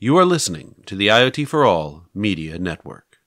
You are listening to the IoT for All Media Network.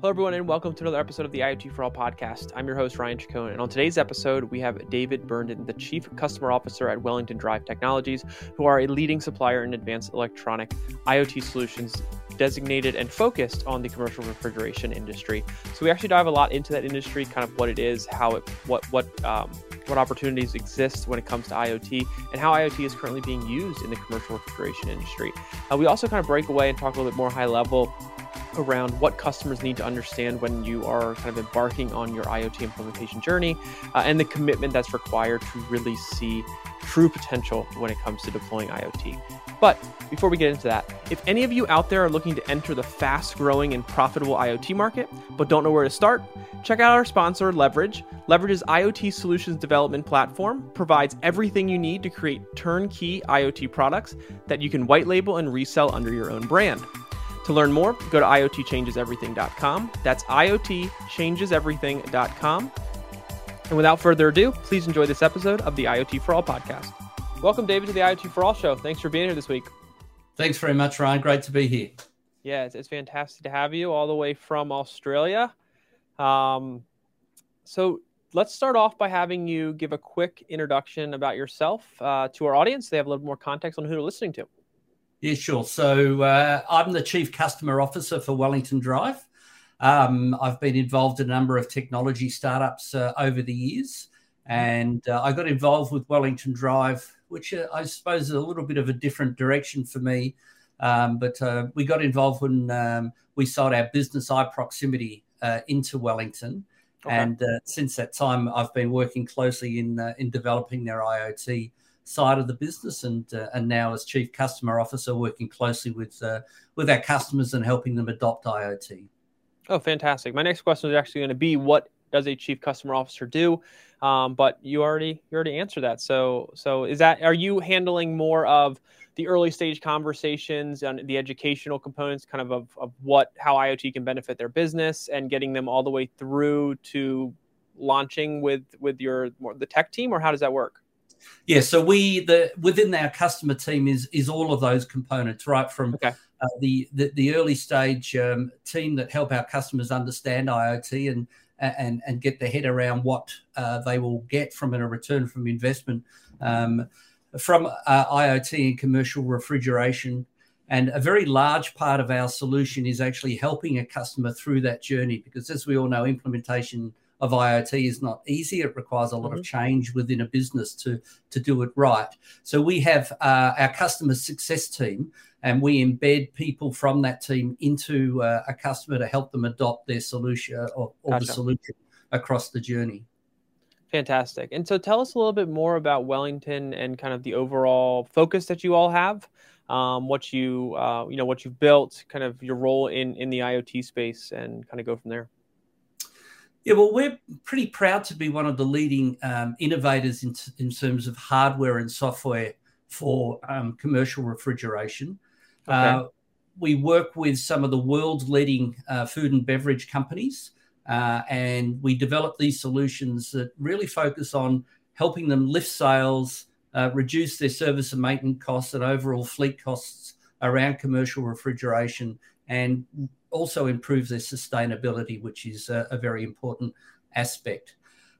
Hello, everyone, and welcome to another episode of the IoT for All podcast. I'm your host, Ryan Chacon, and on today's episode, we have David Burden, the Chief Customer Officer at Wellington Drive Technologies, who are a leading supplier in advanced electronic IoT solutions designated and focused on the commercial refrigeration industry. So we actually dive a lot into that industry, kind of what it is, how it, what what um, what opportunities exist when it comes to IoT, and how IoT is currently being used in the commercial refrigeration industry. Uh, we also kind of break away and talk a little bit more high level around what customers need to understand when you are kind of embarking on your IoT implementation journey uh, and the commitment that's required to really see true potential when it comes to deploying IoT. But before we get into that, if any of you out there are looking to enter the fast growing and profitable IoT market but don't know where to start, check out our sponsor, Leverege. Leverege's IoT solutions development platform provides everything you need to create turnkey IoT products that you can white label and resell under your own brand. To learn more, go to IoTchangesEverything.com. That's IoTchangesEverything.com. And without further ado, please enjoy this episode of the IoT for All podcast. Welcome, David, to the IoT for All show. Thanks for being here this week. Thanks very much, Ryan. Great to be here. Yeah, it's, it's fantastic to have you all the way from Australia. Um, so let's start off by having you give a quick introduction about yourself uh, to our audience. They have a little more context on who they're listening to. Yeah, sure. So uh, I'm the Chief Customer Officer for Wellington Drive. Um, I've been involved in a number of technology startups uh, over the years, and uh, I got involved with Wellington Drive which uh, I suppose is a little bit of a different direction for me. Um, but uh, we got involved when um, we sold our business iProximity uh, into Wellington. Okay. And uh, since that time, I've been working closely in uh, in developing their IoT side of the business, and uh, and now as chief customer officer, working closely with with our customers and helping them adopt IoT. Oh, fantastic! My next question is actually going to be, what does a chief customer officer do? Um, but you already you already answered that. So so is that are you handling more of the early stage conversations and the educational components, kind of of, of what how IoT can benefit their business, and getting them all the way through to launching with with your the tech team, or how does that work? Yeah, so we the within our customer team is is all of those components, right from okay. uh, the, the, the early stage um, team that help our customers understand IoT and and, and get their head around what uh, they will get from a return from investment um, from uh, IoT and commercial refrigeration. And a very large part of our solution is actually helping a customer through that journey because, as we all know, implementation of IoT is not easy. It requires a lot mm-hmm. of change within a business to, to do it right. So we have uh, our customer success team and we embed people from that team into uh, a customer to help them adopt their solution or, or gotcha. the solution across the journey. Fantastic. And so tell us a little bit more about Wellington and kind of the overall focus that you all have. Um, what you uh, you know what you've built, kind of your role in in the IoT space, and kind of go from there. Yeah, well, we're pretty proud to be one of the leading um, innovators in, in terms of hardware and software for um, commercial refrigeration. Okay. Uh, we work with some of the world's leading uh, food and beverage companies, uh, and we develop these solutions that really focus on helping them lift sales, uh, reduce their service and maintenance costs, and overall fleet costs around commercial refrigeration, and also improve their sustainability, which is a, a very important aspect.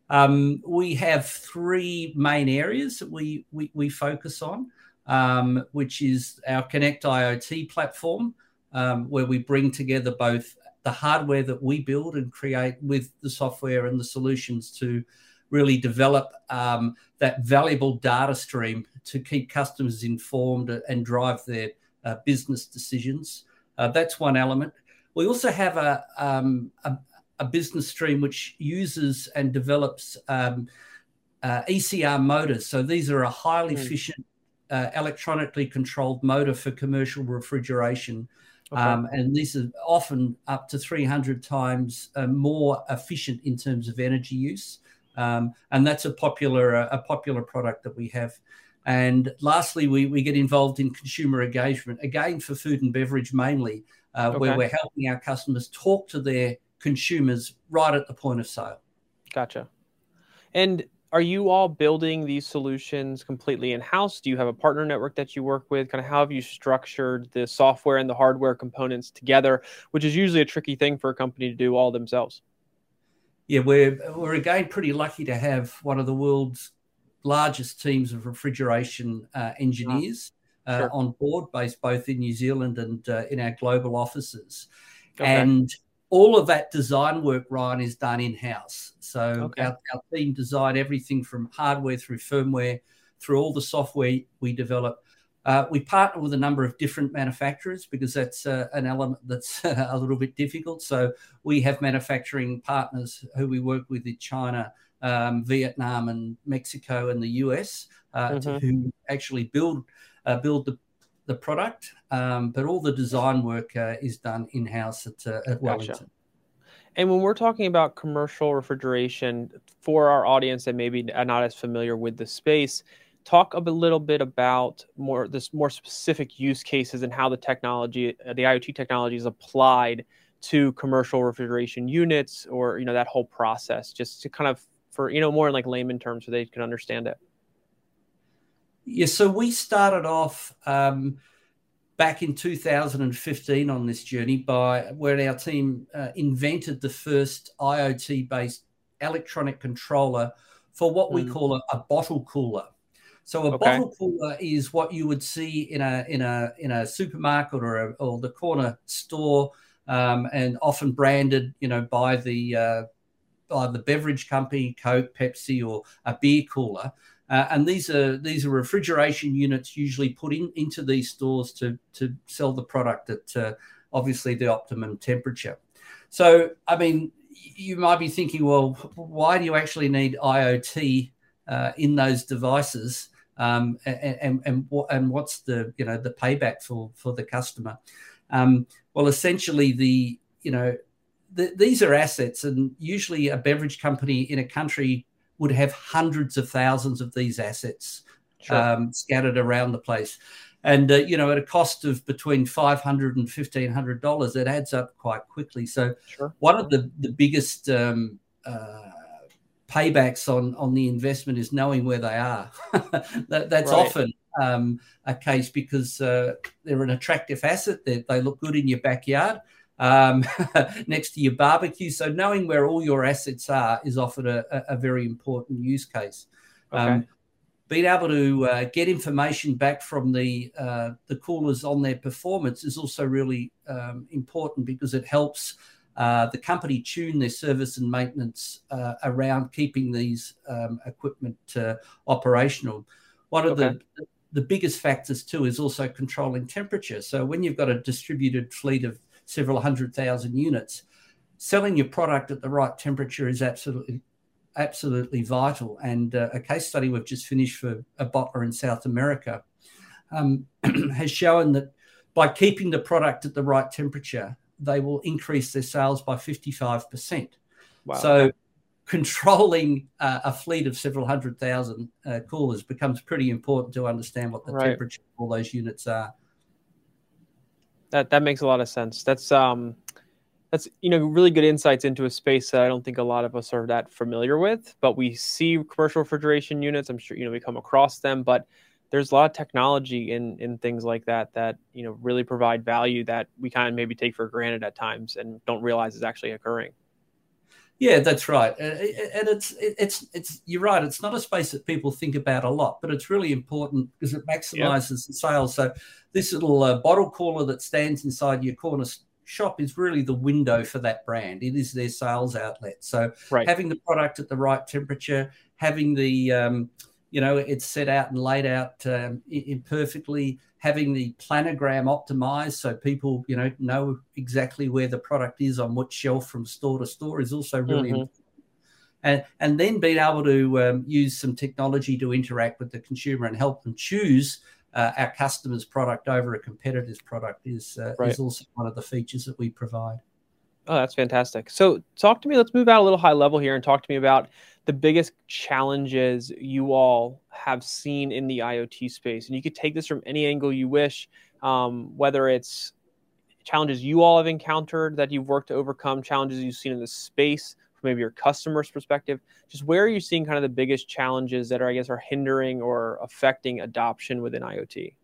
Um, we have three main areas that we, we, we focus on um, which is our Connect IoT platform, um, where we bring together both the hardware that we build and create with the software and the solutions to really develop um, that valuable data stream to keep customers informed and drive their uh, business decisions. Uh, that's one element. We also have a, um, a, a, business stream which uses and develops um, uh, ECR motors. So these are a highly mm. efficient uh, electronically controlled motor for commercial refrigeration. Okay. Um, and these are often up to 300 times uh, more efficient in terms of energy use. Um, and that's a popular uh, a popular product that we have. And lastly, we, we get involved in consumer engagement, again for food and beverage mainly, uh, okay. where we're helping our customers talk to their consumers right at the point of sale. Gotcha. And are you all building these solutions completely in house? Do you have a partner network that you work with? Kind of how have you structured the software and the hardware components together, which is usually a tricky thing for a company to do all themselves? Yeah, we're we're again pretty lucky to have one of the world's largest teams of refrigeration uh, engineers uh, sure. on board, based both in New Zealand and uh, in our global offices. Okay. And all of that design work, Ryan, is done in house. So okay. our, our, team design everything from hardware through firmware, through all the software we develop. Uh, we partner with a number of different manufacturers because that's uh, an element that's a little bit difficult. So we have manufacturing partners who we work with in China, um, Vietnam, and Mexico, and the US, uh, mm-hmm. who actually build uh, build the the product, um, but all the design work uh, is done in house at, uh, at Wellington. Gotcha. And when we're talking about commercial refrigeration for our audience that maybe are not as familiar with the space, talk a little bit about more this more specific use cases and how the technology, uh, the IoT technology, is applied to commercial refrigeration units, or you know that whole process, just to kind of for you know more in like layman terms so they can understand it. Yeah, so we started off um, back in 2015 on this journey by where our team uh, invented the first IoT based electronic controller for what we mm. call a, a, bottle cooler. So a okay. bottle cooler is what you would see in a in a in a supermarket or a, or the corner store, um, and often branded, you know, by the uh, by the beverage company, Coke, Pepsi, or a beer cooler. Uh, and these are these are refrigeration units usually put in into these stores to to sell the product at uh, obviously the optimum temperature. So I mean, you might be thinking, well, why do you actually need IoT uh, in those devices? Um, and, and, and, and what's the you know the payback for for the customer? Um, well, essentially the you know the, these are assets, and usually a beverage company in a country would have hundreds of thousands of these assets sure. um, scattered around the place. And, uh, you know, at a cost of between $500 and $1,500, it adds up quite quickly. So, sure. one of the, the biggest um, uh, paybacks on, on the investment is knowing where they are. that, that's right. often um, a case because uh, they're an attractive asset, they, they look good in your backyard um, next to your barbecue. So knowing where all your assets are is often a, a very important use case. Okay. Um, being able to uh, get information back from the uh, the coolers on their performance is also really um, important because it helps uh, the company tune their service and maintenance uh, around keeping these um, equipment uh, operational. One of okay. the the biggest factors too is also controlling temperature. So when you've got a distributed fleet of several hundred thousand units. Selling your product at the right temperature is absolutely absolutely vital. And uh, a case study we've just finished for a bottler in South America um, has shown that by keeping the product at the right temperature, they will increase their sales by 55%. Wow. So controlling uh, a fleet of several hundred thousand uh, coolers becomes pretty important to understand what the right. temperature of all those units are. That that makes a lot of sense. That's um that's you know really good insights into a space that I don't think a lot of us are that familiar with. But we see commercial refrigeration units. I'm sure you know we come across them, but there's a lot of technology in in things like that that you know really provide value that we kind of maybe take for granted at times and don't realize is actually occurring. Yeah, that's right, and it's it's it's you're right. It's not a space that people think about a lot, but it's really important because it maximizes yep. the sales. So this little uh, bottle cooler that stands inside your corner shop is really the window for that brand. It is their sales outlet. So right. having the product at the right temperature, having the um, you know it's set out and laid out um, imperfectly, having the planogram optimized so people you know know exactly where the product is on which shelf from store to store is also really mm-hmm. important. And, and then being able to um, use some technology to interact with the consumer and help them choose uh, our customer's product over a competitor's product is uh, right. is also one of the features that we provide. Oh, that's fantastic. So, talk to me. Let's move out a little high level here and talk to me about the biggest challenges you all have seen in the IoT space. And you could take this from any angle you wish, um, whether it's challenges you all have encountered that you've worked to overcome, challenges you've seen in the space maybe your customer's perspective? Just where are you seeing kind of the biggest challenges that are, I guess, are hindering or affecting adoption within IoT?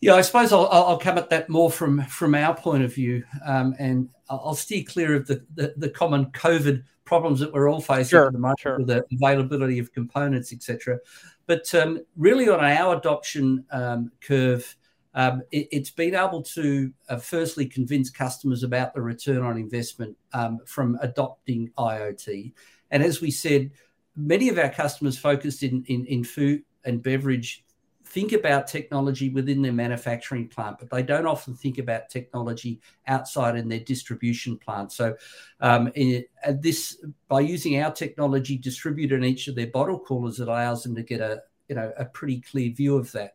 Yeah, I suppose I'll, I'll come at that more from from our point of view, um, and I'll steer clear of the, the, the common COVID problems that we're all facing sure, at the moment sure. with the availability of components, etc. But um, really, on our adoption um, curve, um, it, has been able to uh, firstly convince customers about the return on investment um, from adopting IoT. And as we said, many of our customers focused in, in, in food and beverage think about technology within their manufacturing plant, but they don't often think about technology outside in their distribution plant. So, um, in, this by using our technology distributed in each of their bottle coolers, it allows them to get a you know a pretty clear view of that.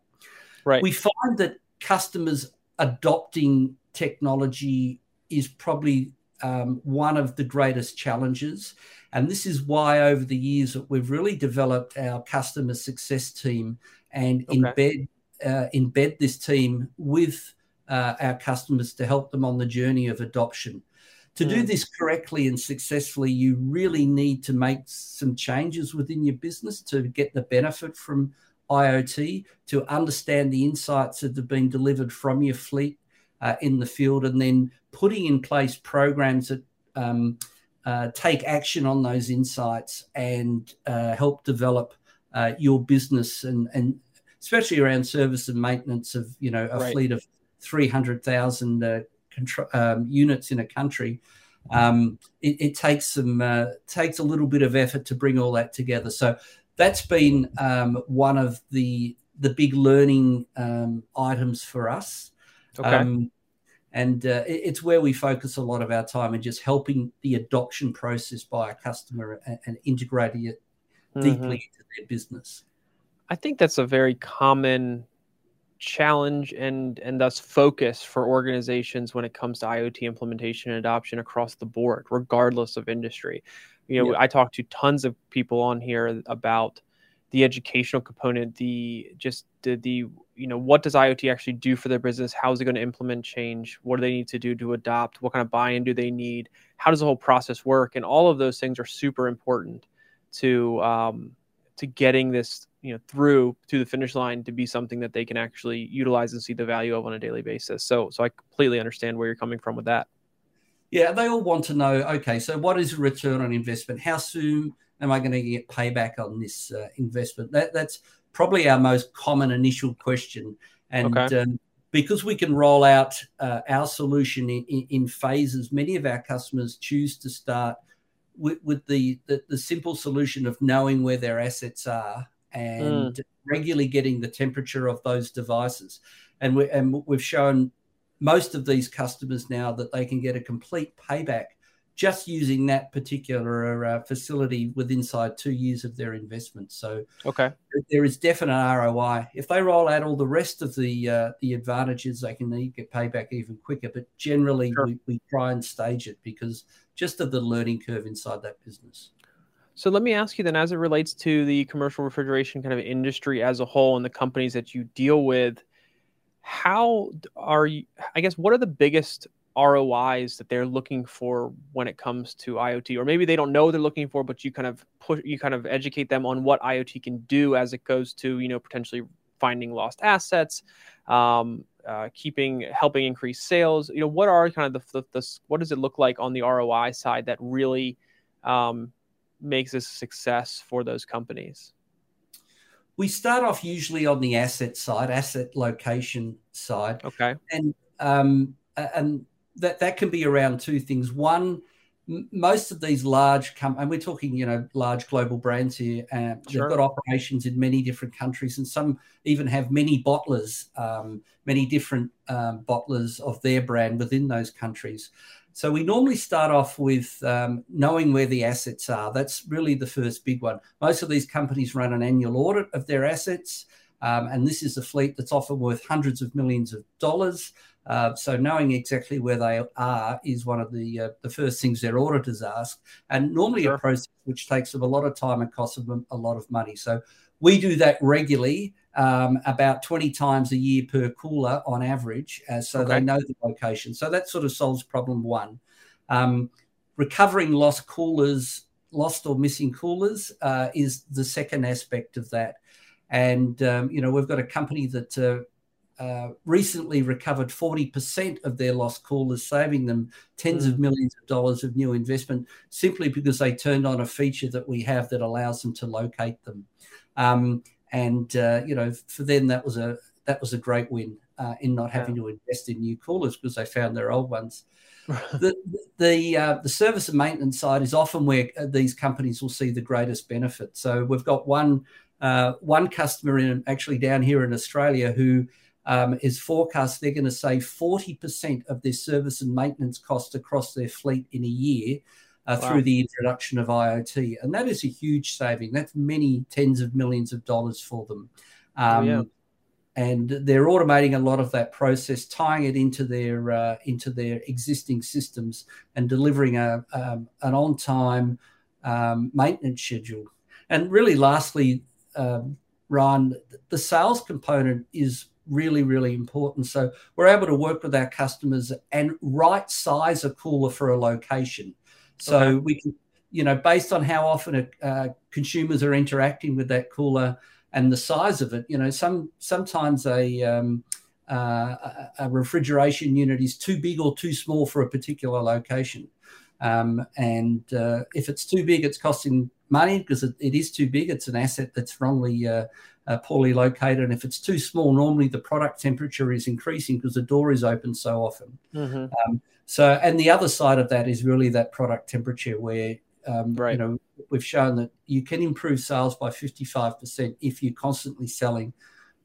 Right. We find that customers adopting technology is probably um, one of the greatest challenges. And this is why, over the years, that we've really developed our customer success team and okay. embed uh, embed this team with uh, our customers to help them on the journey of adoption. To mm. do hmm. this correctly and successfully, you really need to make some changes within your business to get the benefit from IoT, to understand the insights that have been delivered from your fleet uh, in the field, and then putting in place programs that um, uh, take action on those insights and uh, help develop uh, your business and, and especially around service and maintenance of you know a right. fleet of 300,000 uh, um, units in a country. Um, it, it, takes some uh, takes a little bit of effort to bring all that together. So that's been um, one of the the big learning um, items for us. Okay. Um, and uh, it's where we focus a lot of our time in just helping the adoption process by a customer and, and integrating it deeply mm-hmm. into their business. I think that's a very common challenge and and thus focus for organizations when it comes to IoT implementation and adoption across the board, regardless of industry. You know, yeah. I talk to tons of people on here about the educational component, the just the, the you know what does IoT actually do for their business? How is it going to implement change? What do they need to do to adopt? What kind of buy-in do they need? How does the whole process work? And all of those things are super important to um, to getting this you know through to the finish line to be something that they can actually utilize and see the value of on a daily basis. So so I completely understand where you're coming from with that. Yeah, they all want to know. Okay, so what is return on investment? How soon am I going to get payback on this uh, investment? That that's probably our most common initial question, and okay. um, because we can roll out uh, our solution in, in, in, phases, many of our customers choose to start with, with the, the, the simple solution of knowing where their assets are and mm. regularly getting the temperature of those devices. And, we, and we've shown most of these customers now that they can get a complete payback just using that particular uh, facility with inside two years of their investment. So, okay, there is definite ROI. If they roll out all the rest of the uh, the advantages, they can get payback even quicker. But generally, sure. we, we try and stage it because just of the learning curve inside that business. So let me ask you then, as it relates to the commercial refrigeration kind of industry as a whole and the companies that you deal with, how are you? I guess what are the biggest ROIs that they're looking for when it comes to IoT, or maybe they don't know they're looking for, but you kind of push, you kind of educate them on what IoT can do as it goes to you know potentially finding lost assets, um, uh, keeping helping increase sales. You know, what are kind of the, the, the, what does it look like on the ROI side that really um, makes this a success for those companies? We start off usually on the asset side, asset location side. Okay. And um, and that that can be around two things. One, most of these large com- and we're talking you know large global brands here uh, sure. they've got operations in many different countries and some even have many bottlers um, many different um, bottlers of their brand within those countries so we normally start off with um, knowing where the assets are that's really the first big one most of these companies run an annual audit of their assets um, and this is a fleet that's often worth hundreds of millions of dollars uh, so knowing exactly where they are is one of the uh, the first things their auditors ask, and normally sure. a process which takes them a lot of time and costs them a lot of money. So we do that regularly, um, about twenty times a year per cooler on average, uh, so okay. they know the location. So that sort of solves problem one. Um, recovering lost coolers, lost or missing coolers uh, is the second aspect of that. And um, you know, we've got a company that uh, uh, recently recovered 40% of their lost coolers, saving them tens mm. of hmm. millions of dollars of new investment simply because they turned on a feature that we have that allows them to locate them. Um, and uh, you know, for them that was a that was a great win uh, in not having yeah. to invest in new coolers because they found their old ones. the the uh, the service and maintenance side is often where uh, these companies will see the greatest benefit. So we've got one uh, one customer in actually down here in Australia who um, is forecast they're going to save 40% of their service and maintenance costs across their fleet in a year uh, wow. through the introduction of IoT. And that is a huge saving. That's many tens of millions of dollars for them. Um, oh, yeah. And they're automating a lot of that process, tying it into their uh, into their existing systems, and delivering a um, an on time um, maintenance schedule. And really, lastly, um, Ryan, the sales component is really, really important. So we're able to work with our customers and right size a cooler for a location. So okay. we can, you know, based on how often uh, consumers are interacting with that cooler and the size of it, you know, some sometimes a um, uh, a refrigeration unit is too big or too small for a particular location. Um, and uh, if it's too big, it's costing money because it, it is too big. It's an asset that's wrongly uh, uh, poorly located. And if it's too small, normally the product temperature is increasing because the door is open so often. Mm-hmm. Um, so, and the other side of that is really that product temperature where, um, right. you know, we've shown that you can improve sales by 55% if you're constantly selling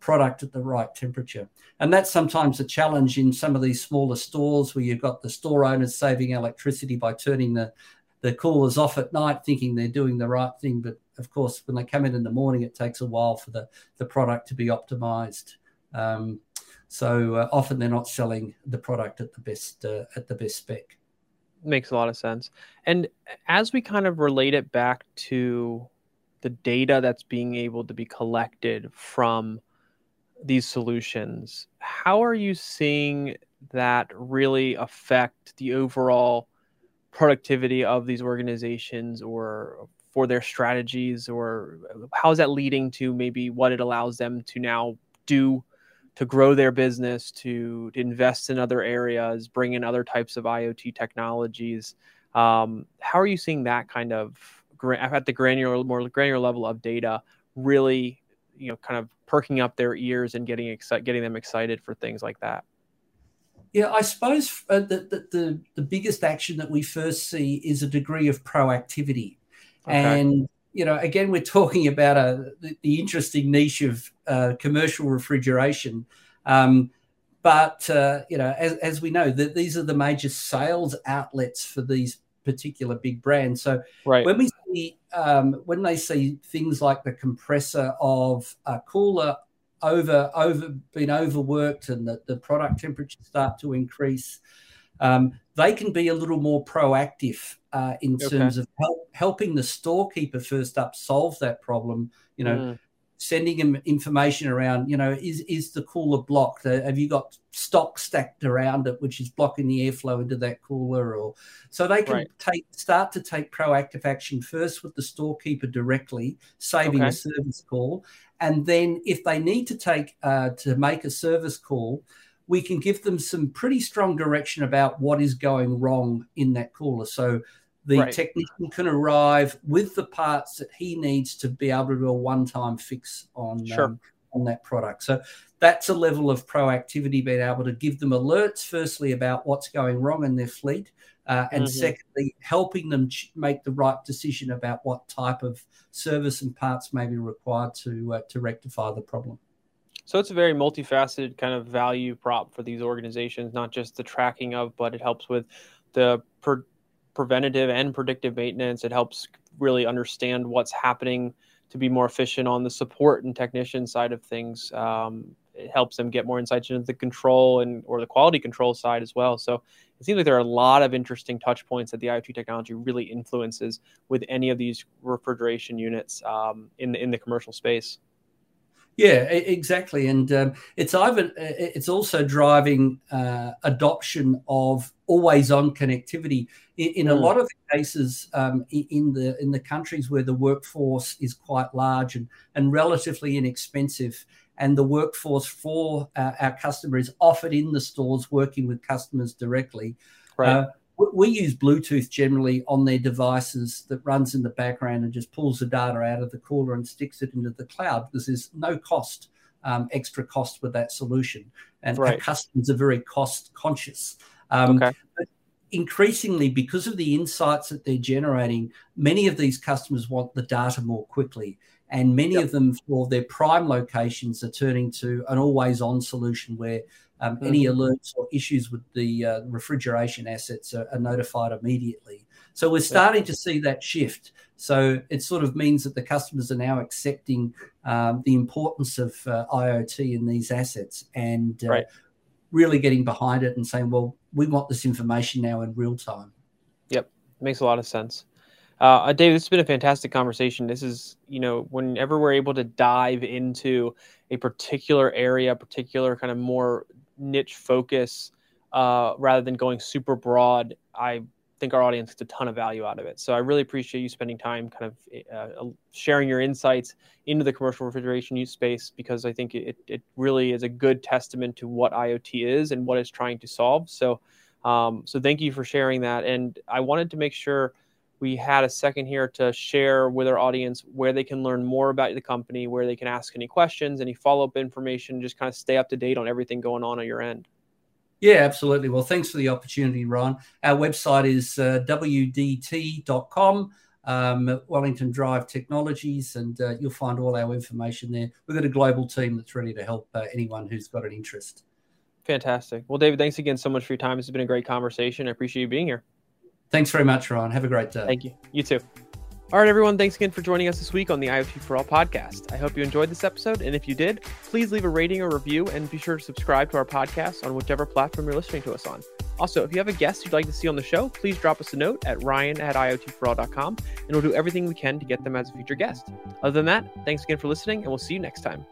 product at the right temperature. And that's sometimes a challenge in some of these smaller stores where you've got the store owners saving electricity by turning the, the coolers off at night, thinking they're doing the right thing, but of course, when they come in in the morning, it takes a while for the, the product to be optimized. Um, so uh, often they're not selling the product at the best uh, at the best spec. Makes a lot of sense. And as we kind of relate it back to the data that's being able to be collected from these solutions, how are you seeing that really affect the overall productivity of these organizations or for their strategies or how is that leading to maybe what it allows them to now do to grow their business to, to invest in other areas bring in other types of iot technologies um, how are you seeing that kind of at the granular more granular level of data really you know kind of perking up their ears and getting excited getting them excited for things like that yeah, I suppose uh, the, the, the, the biggest action that we first see is a degree of proactivity. Okay. And you know, again, we're talking about a the, the interesting niche of uh, commercial refrigeration. Um, but uh, you know, as, as we know, that these are the major sales outlets for these particular big brands. So right. when we see um, when they see things like the compressor of a cooler over over been overworked and that the product temperatures start to increase, um, they can be a little more proactive uh, in okay. terms of help, helping the storekeeper first up solve that problem. You know, mm. sending them information around. You know, is is the cooler blocked? Uh, have you got stock stacked around it, which is blocking the airflow into that cooler? Or so they can right. take start to take proactive action first with the storekeeper directly, saving okay. a service call, and then if they need to take uh, to make a service call we can give them some pretty strong direction about what is going wrong in that cooler. So the right. technician can arrive with the parts that he needs to be able to do a one-time fix on sure. um, on that product. So that's a level of proactivity, being able to give them alerts, firstly about what's going wrong in their fleet, uh, and mm-hmm. secondly, helping them ch- make the right decision about what type of service and parts may be required to uh, to rectify the problem. So it's a very multifaceted kind of value prop for these organizations, not just the tracking of, but it helps with the per- preventative and predictive maintenance. It helps really understand what's happening to be more efficient on the support and technician side of things. Um, it helps them get more insights into the control and or the quality control side as well. So it seems like there are a lot of interesting touch points that the IoT technology really influences with any of these refrigeration units um, in the in the commercial space. Yeah, exactly, and um, it's even it's also driving uh, adoption of always-on connectivity. In, in mm. a lot of cases, um, in the in the countries where the workforce is quite large and and relatively inexpensive, and the workforce for uh, our customer is offered in the stores, working with customers directly. Right. Uh, we use Bluetooth generally on their devices that runs in the background and just pulls the data out of the cooler and sticks it into the cloud because there's no cost, um, extra cost with that solution. And right. our customers are very cost conscious. Um, okay. But increasingly, because of the insights that they're generating, many of these customers want the data more quickly. And many yep. of them, for their prime locations, are turning to an always on solution where um, mm-hmm. Any alerts or issues with the uh, refrigeration assets are, are, notified immediately. So we're starting to see that shift. So it sort of means that the customers are now accepting um, the importance of uh, IoT in these assets and uh, right. really getting behind it and saying, well, we want this information now in real time. Yep, makes a lot of sense. Uh, Dave, this has been a fantastic conversation. This is, you know, whenever we're able to dive into a particular area, particular kind of more niche focus uh, rather than going super broad, I think our audience gets a ton of value out of it. So I really appreciate you spending time kind of uh, sharing your insights into the commercial refrigeration use space because I think it, it really is a good testament to what IoT is and what it's trying to solve. So, um, so thank you for sharing that. And I wanted to make sure we had a second here to share with our audience where they can learn more about the company, where they can ask any questions, any follow up information, just kind of stay up to date on everything going on on your end. Yeah, absolutely. Well, thanks for the opportunity, Ron. Our website is uh, wdt.com, um, Wellington Drive Technologies, and uh, you'll find all our information there. We've got a global team that's ready to help uh, anyone who's got an interest. Fantastic. Well, David, thanks again so much for your time. This has been a great conversation. I appreciate you being here. Thanks very much, Ron. Have a great day. Thank you. You too. All right, everyone. Thanks again for joining us this week on the IoT for All podcast. I hope you enjoyed this episode. And if you did, please leave a rating or review and be sure to subscribe to our podcast on whichever platform you're listening to us on. Also, if you have a guest you'd like to see on the show, please drop us a note at ryan at iotforall.com and we'll do everything we can to get them as a future guest. Other than that, thanks again for listening and we'll see you next time.